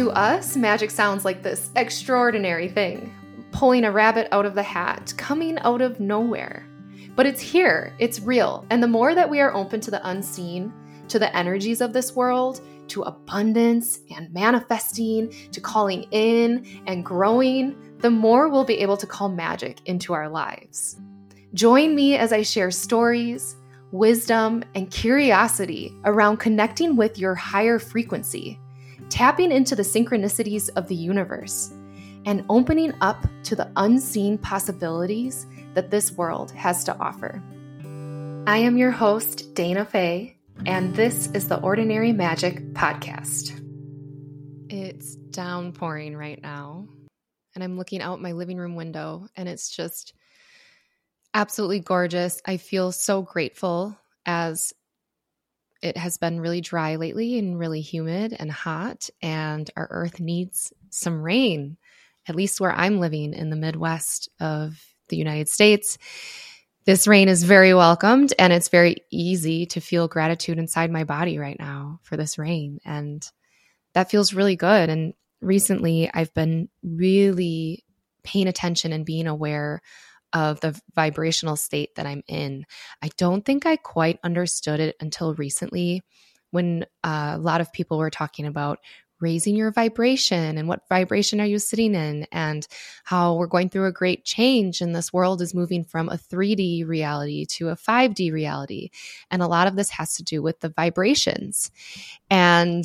To us, magic sounds like this extraordinary thing pulling a rabbit out of the hat, coming out of nowhere. But it's here, it's real. And the more that we are open to the unseen, to the energies of this world, to abundance and manifesting, to calling in and growing, the more we'll be able to call magic into our lives. Join me as I share stories, wisdom, and curiosity around connecting with your higher frequency, tapping into the synchronicities of the universe and opening up to the unseen possibilities that this world has to offer. I am your host, Dayna Faye, and this is the Ordinary Magic Podcast. It's downpouring right now, and I'm looking out my living room window, and it's just absolutely gorgeous. I feel so grateful as it has been really dry lately and really humid and hot, and our earth needs some rain at least where I'm living in the Midwest of the United States, this rain is very welcomed and it's very easy to feel gratitude inside my body right now for this rain. And that feels really good. And recently, I've been really paying attention and being aware of the vibrational state that I'm in. I don't think I quite understood it until recently when uh, a lot of people were talking about raising your vibration and what vibration are you sitting in and how we're going through a great change and this world is moving from a 3D reality to a 5D reality. And a lot of this has to do with the vibrations. And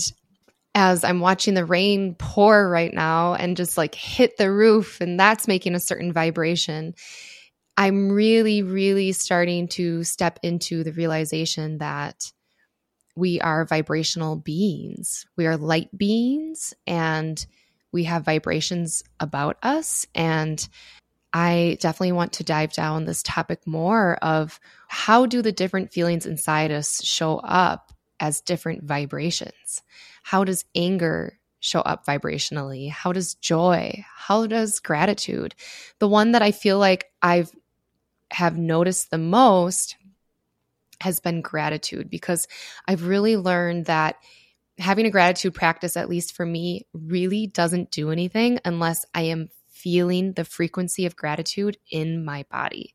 as I'm watching the rain pour right now and just like hit the roof, and that's making a certain vibration, I'm really, really starting to step into the realization that we are vibrational beings. We are light beings and we have vibrations about us. And I definitely want to dive down this topic more of how do the different feelings inside us show up as different vibrations? How does anger show up vibrationally? How does joy? How does gratitude? The one that I feel like I've have noticed the most has been gratitude because I've really learned that having a gratitude practice, at least for me, really doesn't do anything unless I am feeling the frequency of gratitude in my body.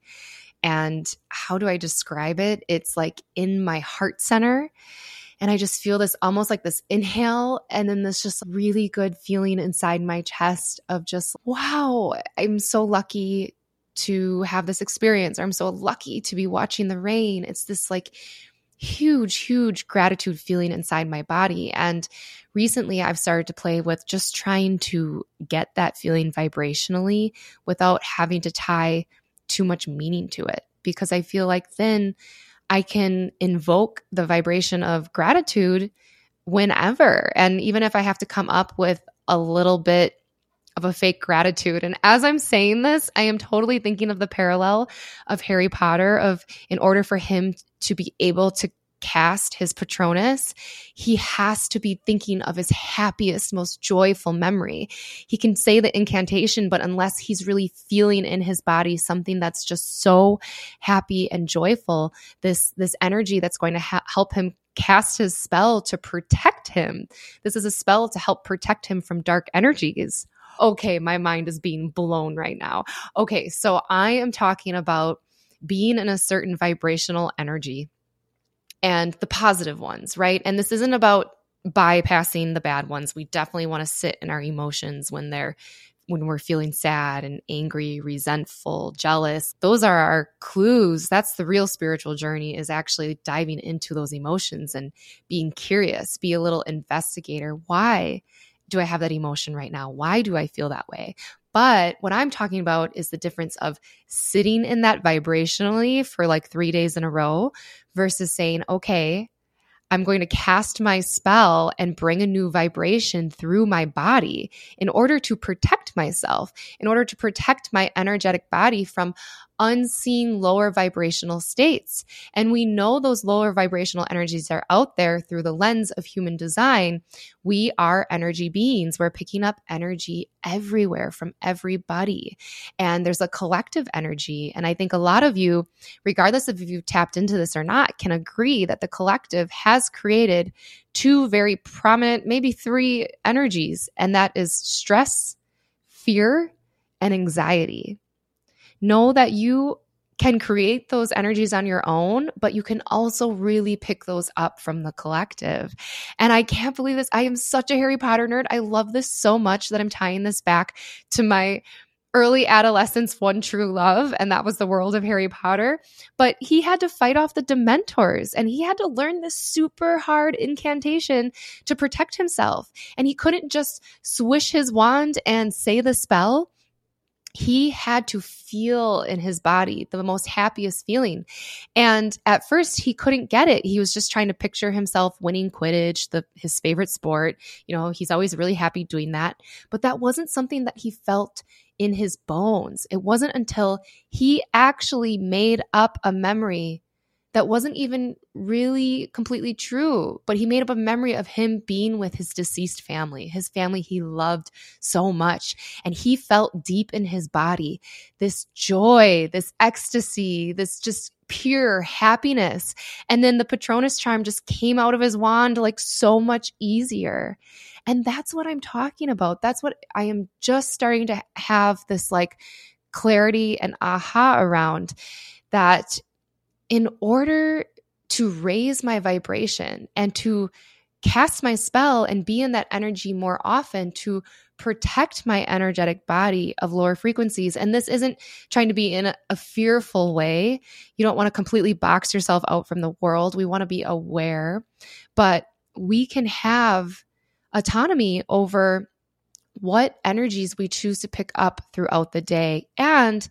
And how do I describe it? It's like in my heart center. And I just feel this almost like this inhale, and then this just really good feeling inside my chest of just, wow, I'm so lucky to have this experience or I'm so lucky to be watching the rain. It's this like huge, huge gratitude feeling inside my body. And recently I've started to play with just trying to get that feeling vibrationally without having to tie too much meaning to it. Because I feel like then I can invoke the vibration of gratitude whenever. And even if I have to come up with a little bit of a fake gratitude. And as I'm saying this, I am totally thinking of the parallel of Harry Potter of in order for him to be able to cast his Patronus, he has to be thinking of his happiest, most joyful memory. He can say the incantation, but unless he's really feeling in his body something that's just so happy and joyful, this this energy that's going to ha- help him cast his spell to protect him. This is a spell to help protect him from dark energies okay, my mind is being blown right now. Okay, so I am talking about being in a certain vibrational energy and the positive ones, right? And this isn't about bypassing the bad ones. We definitely want to sit in our emotions when they're when we're feeling sad and angry, resentful, jealous. Those are our clues. That's the real spiritual journey is actually diving into those emotions and being curious, be a little investigator. Why do I have that emotion right now? Why do I feel that way? But what I'm talking about is the difference of sitting in that vibrationally for like three days in a row versus saying, okay, I'm going to cast my spell and bring a new vibration through my body in order to protect myself, in order to protect my energetic body from unseen lower vibrational states. And we know those lower vibrational energies are out there through the lens of human design. We are energy beings. We're picking up energy everywhere from everybody. And there's a collective energy. And I think a lot of you, regardless of if you've tapped into this or not, can agree that the collective has created two very prominent, maybe three energies, and that is stress, fear, and anxiety. Know that you can create those energies on your own, but you can also really pick those up from the collective. And I can't believe this. I am such a Harry Potter nerd. I love this so much that I'm tying this back to my early adolescence one true love and that was the world of Harry Potter but he had to fight off the dementors and he had to learn this super hard incantation to protect himself and he couldn't just swish his wand and say the spell he had to feel in his body the most happiest feeling. And at first he couldn't get it. He was just trying to picture himself winning Quidditch, the his favorite sport. You know, he's always really happy doing that. But that wasn't something that he felt in his bones. It wasn't until he actually made up a memory that wasn't even really completely true, but he made up a memory of him being with his deceased family, his family he loved so much. And he felt deep in his body this joy, this ecstasy, this just pure happiness. And then the Patronus charm just came out of his wand like so much easier. And that's what I'm talking about. That's what I am just starting to have this like clarity and aha around that in order to raise my vibration and to cast my spell and be in that energy more often to protect my energetic body of lower frequencies. And this isn't trying to be in a, fearful way. You don't want to completely box yourself out from the world. We want to be aware, but we can have autonomy over what energies we choose to pick up throughout the day. And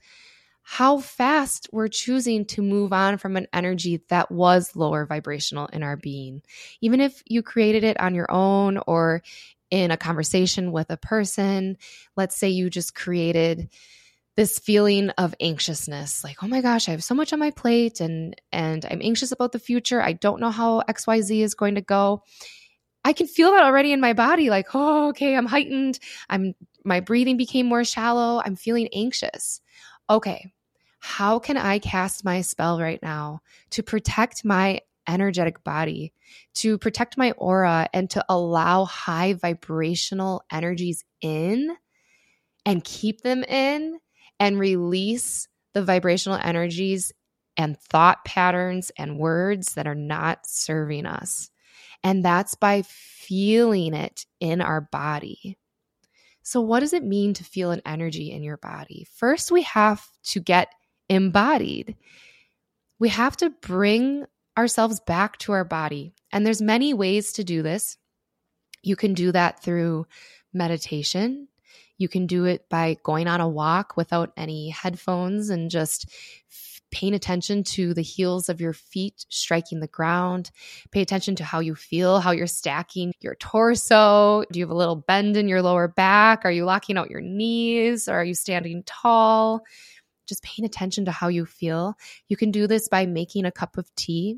how fast we're choosing to move on from an energy that was lower vibrational in our being. Even if you created it on your own or in a conversation with a person, let's say you just created this feeling of anxiousness like oh my gosh i have so much on my plate and and i'm anxious about the future. I don't know how xyz is going to go. I can feel that already in my body like oh okay i'm heightened. I'm my breathing became more shallow. I'm feeling anxious. Okay how can I cast my spell right now to protect my energetic body, to protect my aura, and to allow high vibrational energies in and keep them in and release the vibrational energies and thought patterns and words that are not serving us. And that's by feeling it in our body. So, what does it mean to feel an energy in your body? First, we have to get embodied. We have to bring ourselves back to our body. And there's many ways to do this. You can do that through meditation. You can do it by going on a walk without any headphones and just paying attention to the heels of your feet striking the ground. Pay attention to how you feel, how you're stacking your torso. Do you have a little bend in your lower back? Are you locking out your knees? Or are you standing tall? Just paying attention to how you feel. You can do this by making a cup of tea,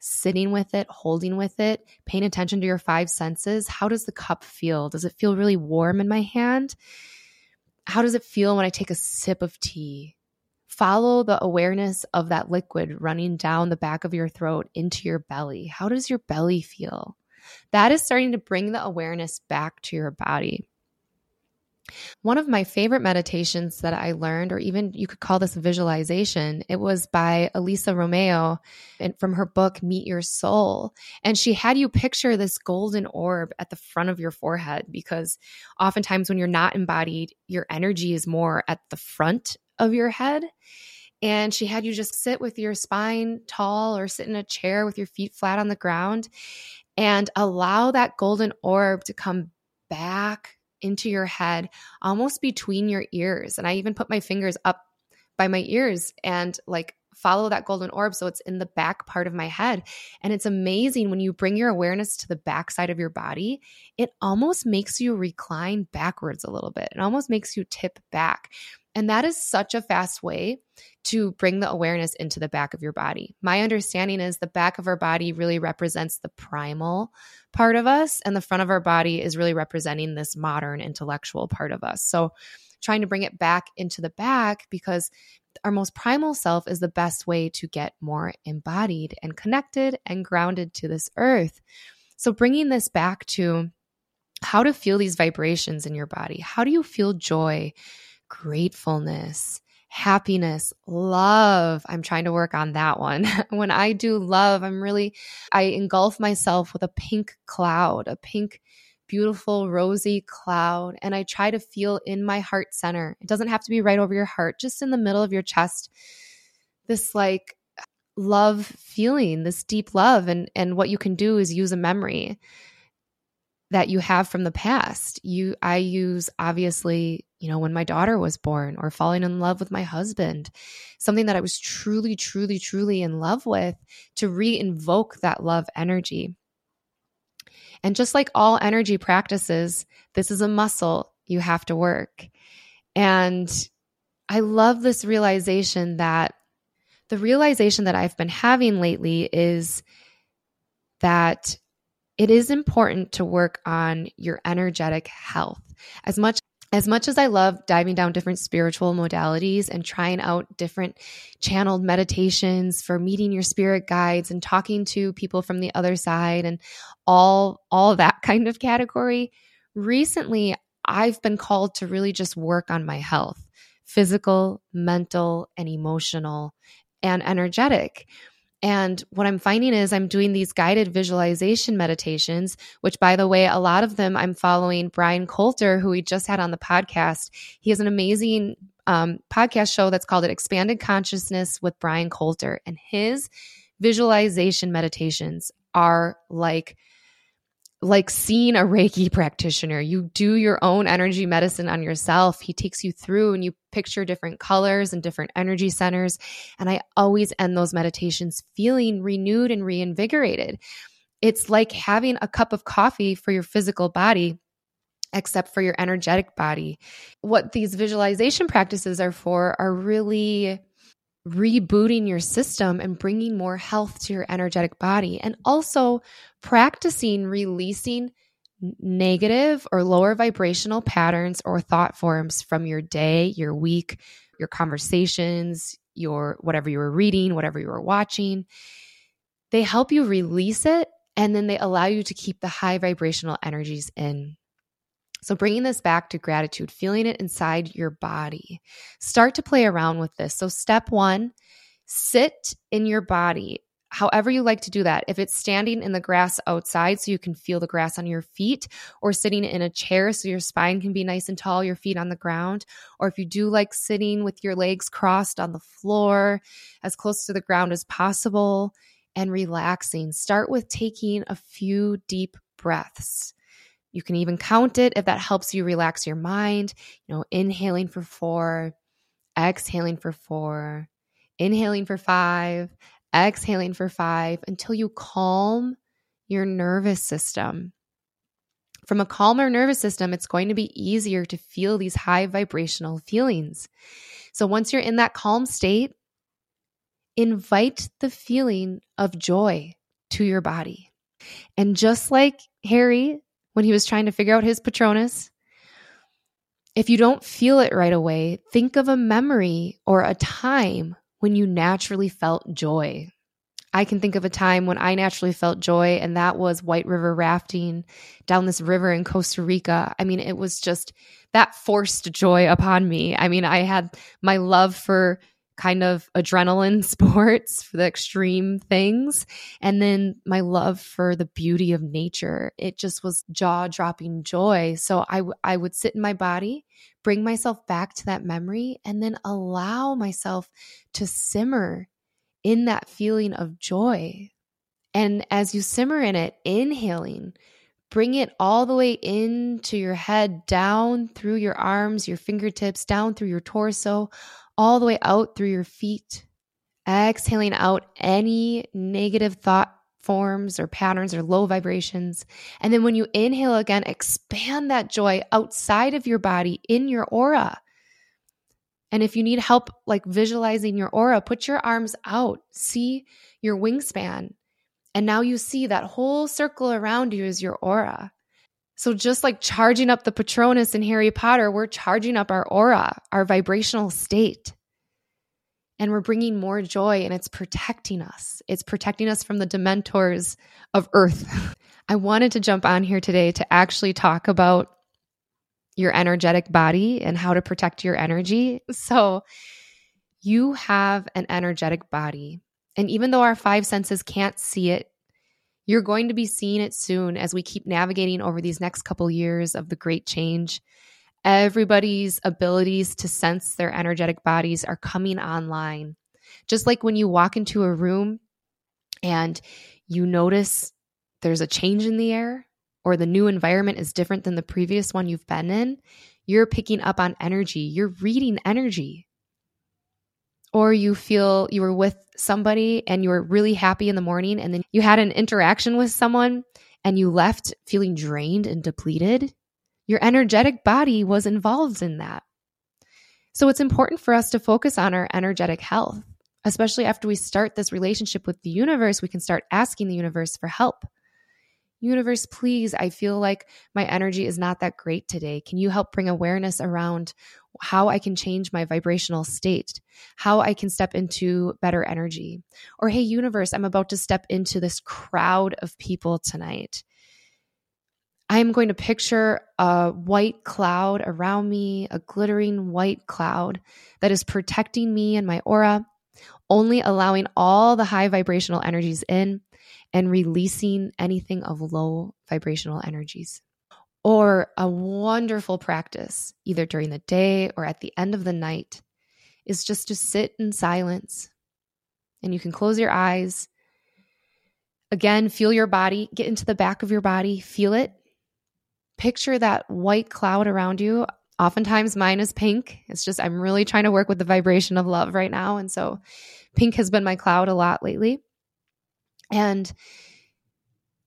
sitting with it, holding with it, paying attention to your five senses. How does the cup feel? Does it feel really warm in my hand? How does it feel when I take a sip of tea? Follow the awareness of that liquid running down the back of your throat into your belly. How does your belly feel? That is starting to bring the awareness back to your body. One of my favorite meditations that I learned, or even you could call this visualization, it was by Elisa Romeo and from her book, Meet Your Soul. And she had you picture this golden orb at the front of your forehead because oftentimes when you're not embodied, your energy is more at the front of your head. And she had you just sit with your spine tall or sit in a chair with your feet flat on the ground and allow that golden orb to come back into your head, almost between your ears. And I even put my fingers up by my ears and like follow that golden orb so it's in the back part of my head. And it's amazing when you bring your awareness to the back side of your body, it almost makes you recline backwards a little bit. It almost makes you tip back. And that is such a fast way to bring the awareness into the back of your body. My understanding is the back of our body really represents the primal part of us, and the front of our body is really representing this modern intellectual part of us. So, trying to bring it back into the back because our most primal self is the best way to get more embodied and connected and grounded to this earth. So, bringing this back to how to feel these vibrations in your body. How do you feel joy, gratefulness, happiness, love? I'm trying to work on that one. when I do love, I'm really, I engulf myself with a pink cloud, a pink, beautiful, rosy cloud. And I try to feel in my heart center. It doesn't have to be right over your heart, just in the middle of your chest. This like, love feeling this deep love and and what you can do is use a memory that you have from the past. You I use obviously, you know, when my daughter was born or falling in love with my husband, something that I was truly truly truly in love with to re-invoke that love energy. And just like all energy practices, this is a muscle you have to work. And I love this realization that the realization that I've been having lately is that it is important to work on your energetic health. As much as much as I love diving down different spiritual modalities and trying out different channeled meditations for meeting your spirit guides and talking to people from the other side and all all that kind of category, recently I've been called to really just work on my health, physical, mental, and emotional and energetic. And what I'm finding is I'm doing these guided visualization meditations, which, by the way, a lot of them I'm following Brian Coulter, who we just had on the podcast. He has an amazing um, podcast show that's called it Expanded Consciousness with Brian Coulter. And his visualization meditations are like like seeing a Reiki practitioner. You do your own energy medicine on yourself. He takes you through and you picture different colors and different energy centers. And I always end those meditations feeling renewed and reinvigorated. It's like having a cup of coffee for your physical body, except for your energetic body. What these visualization practices are for are really rebooting your system and bringing more health to your energetic body and also practicing releasing negative or lower vibrational patterns or thought forms from your day, your week, your conversations, your whatever you were reading, whatever you were watching. They help you release it and then they allow you to keep the high vibrational energies in. So, bringing this back to gratitude, feeling it inside your body, start to play around with this. So, step one, sit in your body, however you like to do that. If it's standing in the grass outside so you can feel the grass on your feet, or sitting in a chair so your spine can be nice and tall, your feet on the ground, or if you do like sitting with your legs crossed on the floor as close to the ground as possible and relaxing, start with taking a few deep breaths. You can even count it if that helps you relax your mind. You know, inhaling for four, exhaling for four, inhaling for five, exhaling for five until you calm your nervous system. From a calmer nervous system, it's going to be easier to feel these high vibrational feelings. So once you're in that calm state, invite the feeling of joy to your body. And just like Harry when he was trying to figure out his Patronus. If you don't feel it right away, think of a memory or a time when you naturally felt joy. I can think of a time when I naturally felt joy, and that was White River rafting down this river in Costa Rica. I mean, it was just that forced joy upon me. I mean, I had my love for kind of adrenaline sports for the extreme things. And then my love for the beauty of nature it just was jaw-dropping joy. So I, w- I would sit in my body bring myself back to that memory and then allow myself to simmer in that feeling of joy. And as you simmer in it inhaling bring it all the way into your head down through your arms your fingertips down through your torso all the way out through your feet, exhaling out any negative thought forms or patterns or low vibrations. And then when you inhale again, expand that joy outside of your body in your aura. And if you need help like visualizing your aura, put your arms out, see your wingspan. And now you see that whole circle around you is your aura. So, just like charging up the Patronus in Harry Potter, we're charging up our aura, our vibrational state. And we're bringing more joy and it's protecting us. It's protecting us from the dementors of Earth. I wanted to jump on here today to actually talk about your energetic body and how to protect your energy. So, you have an energetic body. And even though our five senses can't see it, you're going to be seeing it soon as we keep navigating over these next couple years of the great change. Everybody's abilities to sense their energetic bodies are coming online. Just like when you walk into a room and you notice there's a change in the air or the new environment is different than the previous one you've been in, you're picking up on energy. You're reading energy or you feel you were with somebody and you were really happy in the morning and then you had an interaction with someone and you left feeling drained and depleted, your energetic body was involved in that. So it's important for us to focus on our energetic health, especially after we start this relationship with the universe. We can start asking the universe for help. Universe, please, I feel like my energy is not that great today. Can you help bring awareness around how I can change my vibrational state, how I can step into better energy? Or, hey, universe, I'm about to step into this crowd of people tonight. I'm going to picture a white cloud around me, a glittering white cloud that is protecting me and my aura, only allowing all the high vibrational energies in and releasing anything of low vibrational energies. Or a wonderful practice, either during the day or at the end of the night, is just to sit in silence. And you can close your eyes. Again, feel your body, get into the back of your body, feel it. Picture that white cloud around you. Oftentimes, mine is pink. It's just, I'm really trying to work with the vibration of love right now. And so, pink has been my cloud a lot lately and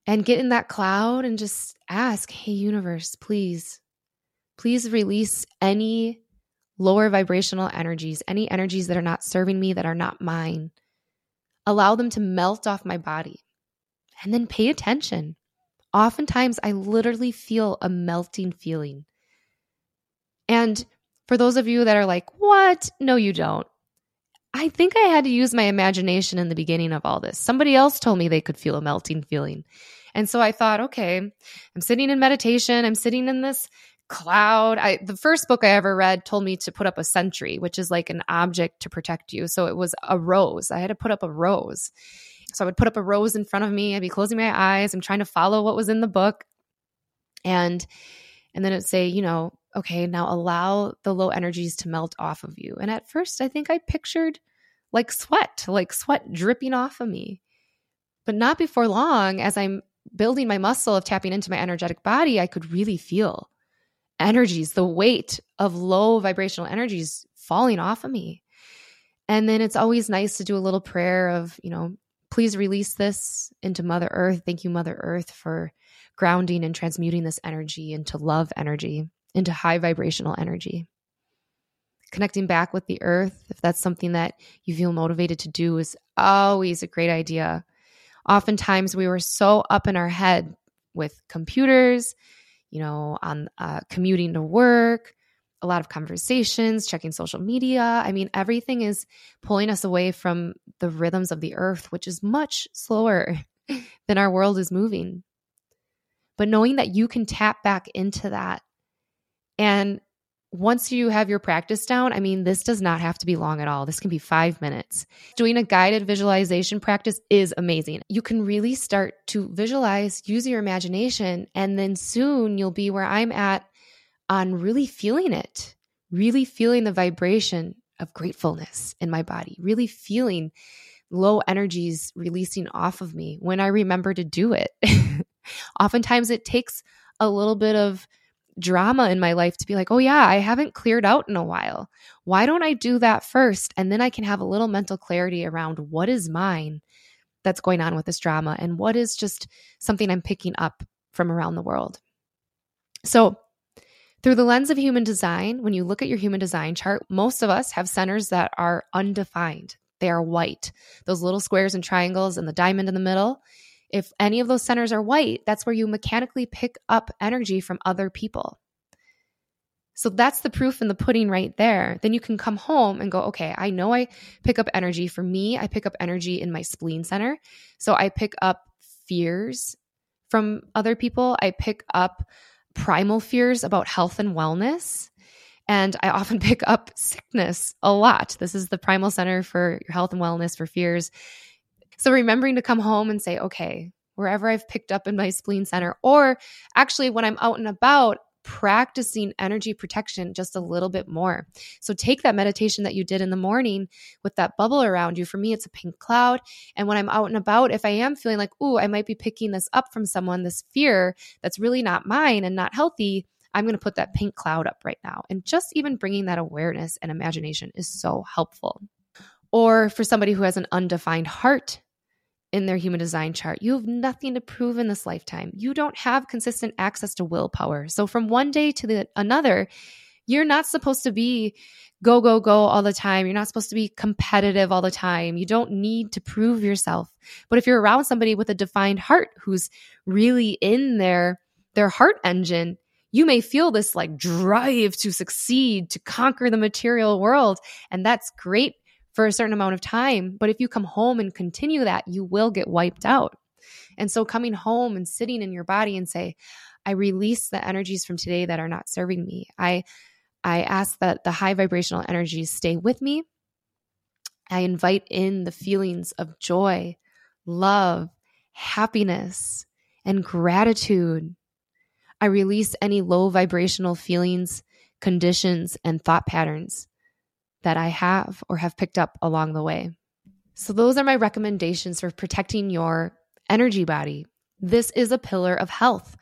and get in that cloud and just ask hey universe please please release any lower vibrational energies any energies that are not serving me that are not mine. Allow them to melt off my body. And then pay attention. Oftentimes i literally feel a melting feeling. And for those of you that are like what? No you don't. I think I had to use my imagination in the beginning of all this. Somebody else told me they could feel a melting feeling. And so I thought, okay, I'm sitting in meditation, I'm sitting in this cloud. I the first book I ever read told me to put up a sentry, which is like an object to protect you. So it was a rose. I had to put up a rose. So I would put up a rose in front of me. I'd be closing my eyes. I'm trying to follow what was in the book. And and then it'd say, you know, okay, now allow the low energies to melt off of you. And at first, I think I pictured like sweat, like sweat dripping off of me. But not before long, as I'm building my muscle of tapping into my energetic body, I could really feel energies, the weight of low vibrational energies falling off of me. And then it's always nice to do a little prayer of, you know, please release this into Mother Earth. Thank you, Mother Earth, for grounding and transmuting this energy into love energy into high vibrational energy. Connecting back with the earth, if that's something that you feel motivated to do, is always a great idea. Oftentimes, we were so up in our head with computers, you know, on uh, commuting to work, a lot of conversations, checking social media. I mean, everything is pulling us away from the rhythms of the earth, which is much slower than our world is moving. But knowing that you can tap back into that and once you have your practice down, I mean, this does not have to be long at all. This can be five minutes. Doing a guided visualization practice is amazing. You can really start to visualize, use your imagination, and then soon you'll be where I'm at on really feeling it, really feeling the vibration of gratefulness in my body, really feeling low energies releasing off of me when I remember to do it. Oftentimes it takes a little bit of drama in my life to be like, oh, yeah, I haven't cleared out in a while. Why don't I do that first? And then I can have a little mental clarity around what is mine that's going on with this drama and what is just something I'm picking up from around the world. So, Through the lens of human design, when you look at your human design chart, most of us have centers that are undefined. They are white. Those little squares and triangles and the diamond in the middle. If any of those centers are white, that's where you mechanically pick up energy from other people. So that's the proof in the pudding right there. Then you can come home and go, okay, I know I pick up energy. For me, I pick up energy in my spleen center. So I pick up fears from other people. I pick up primal fears about health and wellness. And I often pick up sickness a lot. This is the primal center for your health and wellness for fears. So remembering to come home and say, okay, wherever I've picked up in my spleen center, or actually when I'm out and about, practicing energy protection just a little bit more. So take that meditation that you did in the morning with that bubble around you. For me, it's a pink cloud. And when I'm out and about, if I am feeling like, ooh, I might be picking this up from someone, this fear that's really not mine and not healthy, I'm going to put that pink cloud up right now. And just even bringing that awareness and imagination is so helpful. Or for somebody who has an undefined heart in their human design chart. You have nothing to prove in this lifetime. You don't have consistent access to willpower. So from one day to the another, you're not supposed to be go go go all the time. You're not supposed to be competitive all the time. You don't need to prove yourself. But if you're around somebody with a defined heart who's really in their their heart engine, you may feel this like drive to succeed, to conquer the material world, and that's great for a certain amount of time. But if you come home and continue that, you will get wiped out. And so coming home and sitting in your body and say, I release the energies from today that are not serving me. I I ask that the high vibrational energies stay with me. I invite in the feelings of joy, love, happiness, and gratitude. I release any low vibrational feelings, conditions, and thought patterns that I have or have picked up along the way. So, those are my recommendations for protecting your energy body. This is a pillar of health.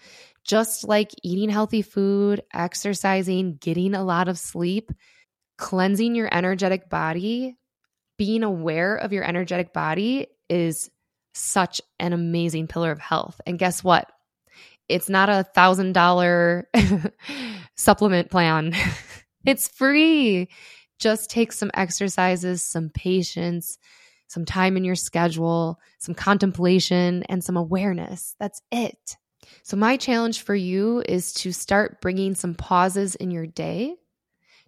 Just like eating healthy food, exercising, getting a lot of sleep, cleansing your energetic body, being aware of your energetic body is such an amazing pillar of health. And guess what? It's not a thousand dollar supplement plan. it's free just take some exercises, some patience, some time in your schedule, some contemplation, and some awareness. That's it. So, my challenge for you is to start bringing some pauses in your day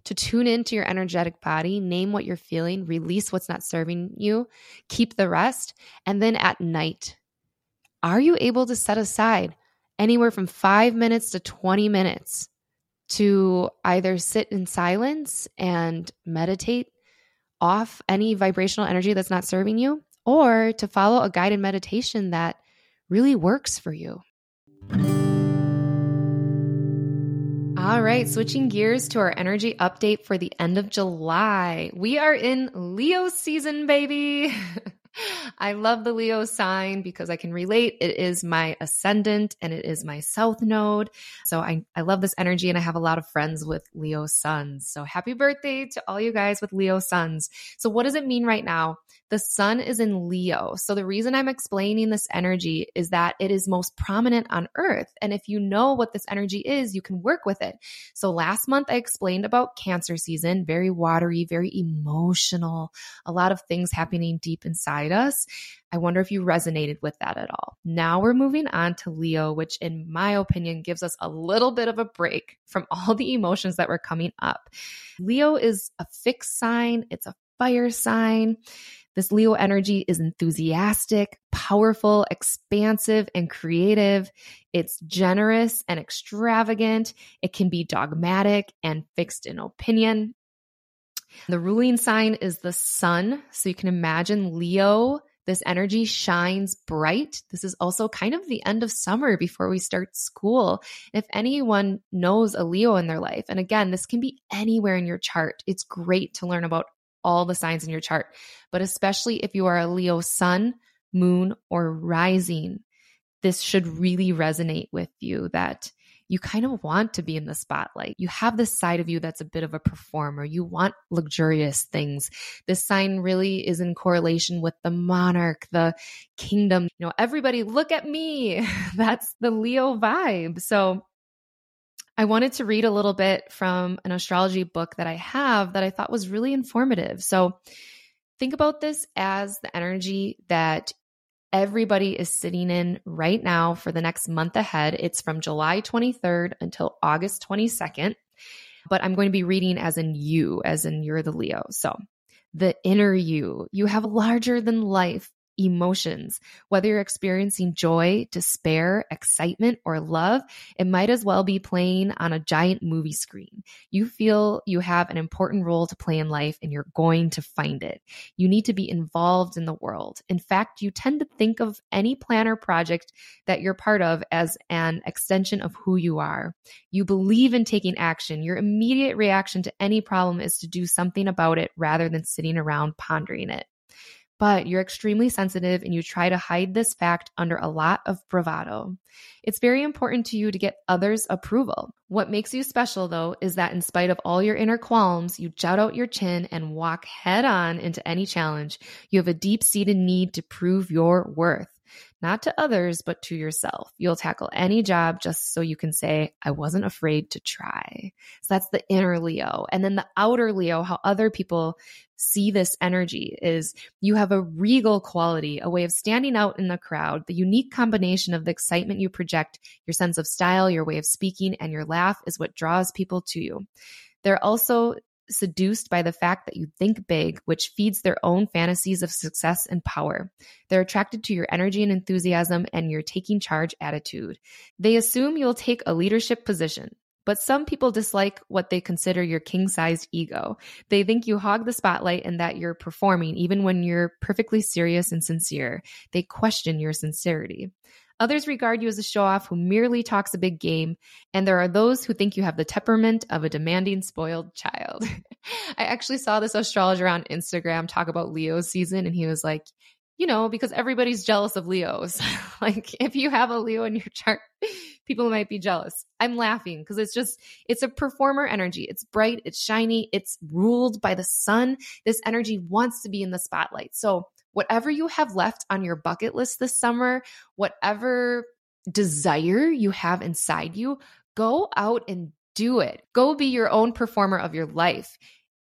to tune into your energetic body, name what you're feeling, release what's not serving you, keep the rest. And then at night, are you able to set aside anywhere from five minutes to 20 minutes to either sit in silence and meditate off any vibrational energy that's not serving you, or to follow a guided meditation that really works for you. All right, switching gears to our energy update for the end of July. We are in Leo season, baby. I love the Leo sign because I can relate. It is my ascendant and it is my south node. So I, I love this energy and I have a lot of friends with Leo suns. So happy birthday to all you guys with Leo suns. So what does it mean right now? The sun is in Leo. So the reason I'm explaining this energy is that it is most prominent on earth. And if you know what this energy is, you can work with it. So last month I explained about cancer season, very watery, very emotional, a lot of things happening deep inside us. I wonder if you resonated with that at all. Now we're moving on to Leo, which, in my opinion, gives us a little bit of a break from all the emotions that were coming up. Leo is a fixed sign, it's a fire sign. This Leo energy is enthusiastic, powerful, expansive, and creative. It's generous and extravagant. It can be dogmatic and fixed in opinion. The ruling sign is the sun. So you can imagine Leo, this energy shines bright. This is also kind of the end of summer before we start school. If anyone knows a Leo in their life, and again, this can be anywhere in your chart, it's great to learn about all the signs in your chart, but especially if you are a Leo sun, moon, or rising, this should really resonate with you that you kind of want to be in the spotlight. You have this side of you that's a bit of a performer. You want luxurious things. This sign really is in correlation with the monarch, the kingdom. You know, everybody look at me. That's the Leo vibe. So I wanted to read a little bit from an astrology book that I have that I thought was really informative. So think about this as the energy that everybody is sitting in right now for the next month ahead. It's from July 23rd until August 22nd. But I'm going to be reading as in you, as in you're the Leo. So the inner you, you have larger than life emotions. Whether you're experiencing joy, despair, excitement, or love, it might as well be playing on a giant movie screen. You feel you have an important role to play in life and you're going to find it. You need to be involved in the world. In fact, you tend to think of any plan or project that you're part of as an extension of who you are. You believe in taking action. Your immediate reaction to any problem is to do something about it rather than sitting around pondering it but you're extremely sensitive and you try to hide this fact under a lot of bravado. It's very important to you to get others' approval. What makes you special, though, is that in spite of all your inner qualms, you jut out your chin and walk head on into any challenge. You have a deep seated need to prove your worth not to others, but to yourself. You'll tackle any job just so you can say, I wasn't afraid to try. So that's the inner Leo. And then the outer Leo, how other people see this energy is you have a regal quality, a way of standing out in the crowd, the unique combination of the excitement you project, your sense of style, your way of speaking, and your laugh is what draws people to you. They're also seduced by the fact that you think big, which feeds their own fantasies of success and power. They're attracted to your energy and enthusiasm and your taking charge attitude. They assume you'll take a leadership position. But some people dislike what they consider your king sized ego. They think you hog the spotlight and that you're performing even when you're perfectly serious and sincere. They question your sincerity. Others regard you as a show off who merely talks a big game, and there are those who think you have the temperament of a demanding, spoiled child. I actually saw this astrologer on Instagram talk about Leo's season, and he was like, you know, because everybody's jealous of Leos. like, if you have a Leo in your chart, people might be jealous. I'm laughing because it's just, it's a performer energy. It's bright, it's shiny, it's ruled by the sun. This energy wants to be in the spotlight. So, whatever you have left on your bucket list this summer, whatever desire you have inside you, go out and do it. Go be your own performer of your life.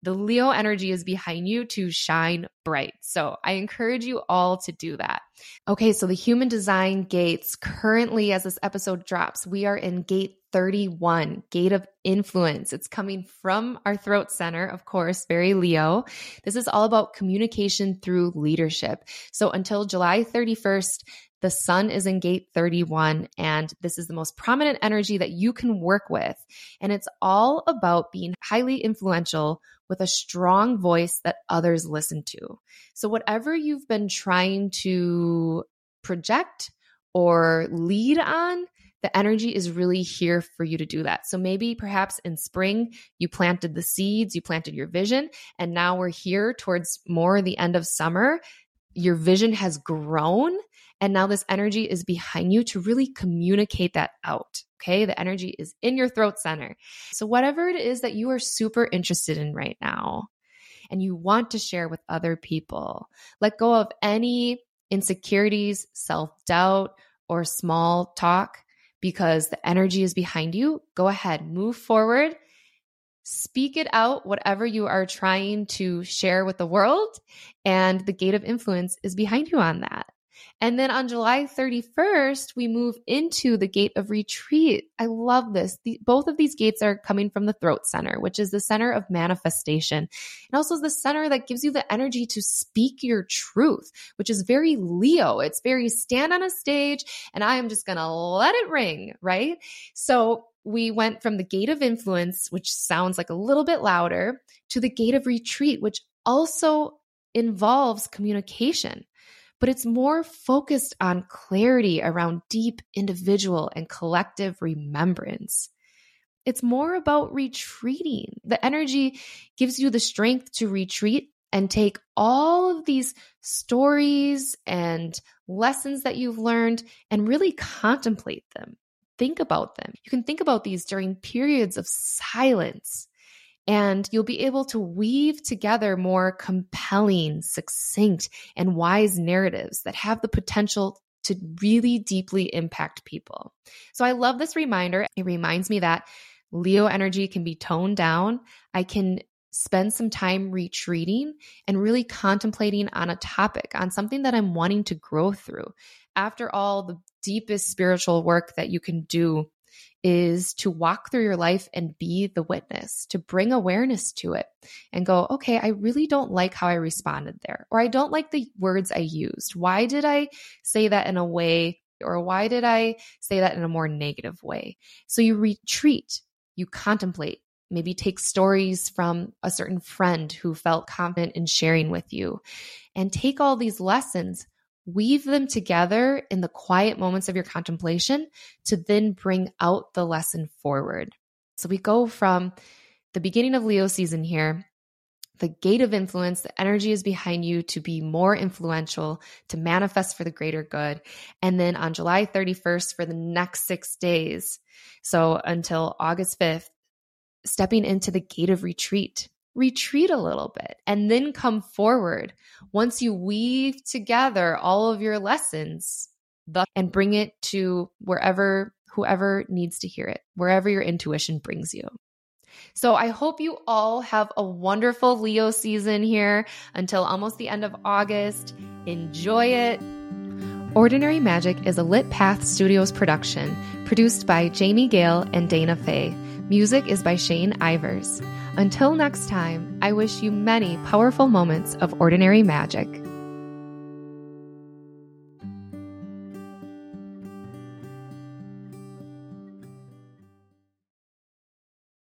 The Leo energy is behind you to shine bright. So I encourage you all to do that. Okay, so the human design gates currently, as this episode drops, we are in gate 31, gate of influence. It's coming from our throat center, of course, very Leo. This is all about communication through leadership. So until July 31st, the sun is in gate 31, and this is the most prominent energy that you can work with. And it's all about being highly influential with a strong voice that others listen to. So, whatever you've been trying to project or lead on, the energy is really here for you to do that. So maybe perhaps in spring, you planted the seeds, you planted your vision, and now we're here towards more the end of summer. Your vision has grown and now this energy is behind you to really communicate that out. Okay. The energy is in your throat center. So, whatever it is that you are super interested in right now and you want to share with other people, let go of any insecurities, self doubt, or small talk because the energy is behind you. Go ahead, move forward. Speak it out, whatever you are trying to share with the world, and the gate of influence is behind you on that. And then on July 31st, we move into the gate of retreat. I love this. The, both of these gates are coming from the throat center, which is the center of manifestation. And also the center that gives you the energy to speak your truth, which is very Leo. It's very stand on a stage and I am just going to let it ring, right? So we went from the gate of influence, which sounds like a little bit louder, to the gate of retreat, which also involves communication but it's more focused on clarity around deep individual and collective remembrance. It's more about retreating. The energy gives you the strength to retreat and take all of these stories and lessons that you've learned and really contemplate them. Think about them. You can think about these during periods of silence and you'll be able to weave together more compelling, succinct, and wise narratives that have the potential to really deeply impact people. So I love this reminder. It reminds me that Leo energy can be toned down. I can spend some time retreating and really contemplating on a topic, on something that I'm wanting to grow through. After all, the deepest spiritual work that you can do is to walk through your life and be the witness, to bring awareness to it and go, okay, I really don't like how I responded there, or I don't like the words I used. Why did I say that in a way, or why did I say that in a more negative way? So you retreat, you contemplate, maybe take stories from a certain friend who felt confident in sharing with you, and take all these lessons weave them together in the quiet moments of your contemplation to then bring out the lesson forward. So we go from the beginning of Leo season here, the gate of influence, the energy is behind you to be more influential, to manifest for the greater good. And then on July 31st, for the next six days, so until August 5th, stepping into the gate of retreat retreat a little bit and then come forward once you weave together all of your lessons and bring it to wherever whoever needs to hear it wherever your intuition brings you so I hope you all have a wonderful Leo season here until almost the end of August. Enjoy it. Ordinary Magic is a Lit Path Studios production produced by Jamie Gale and Dayna Faye. Music is by Shane Ivers. Until next time, I wish you many powerful moments of ordinary magic.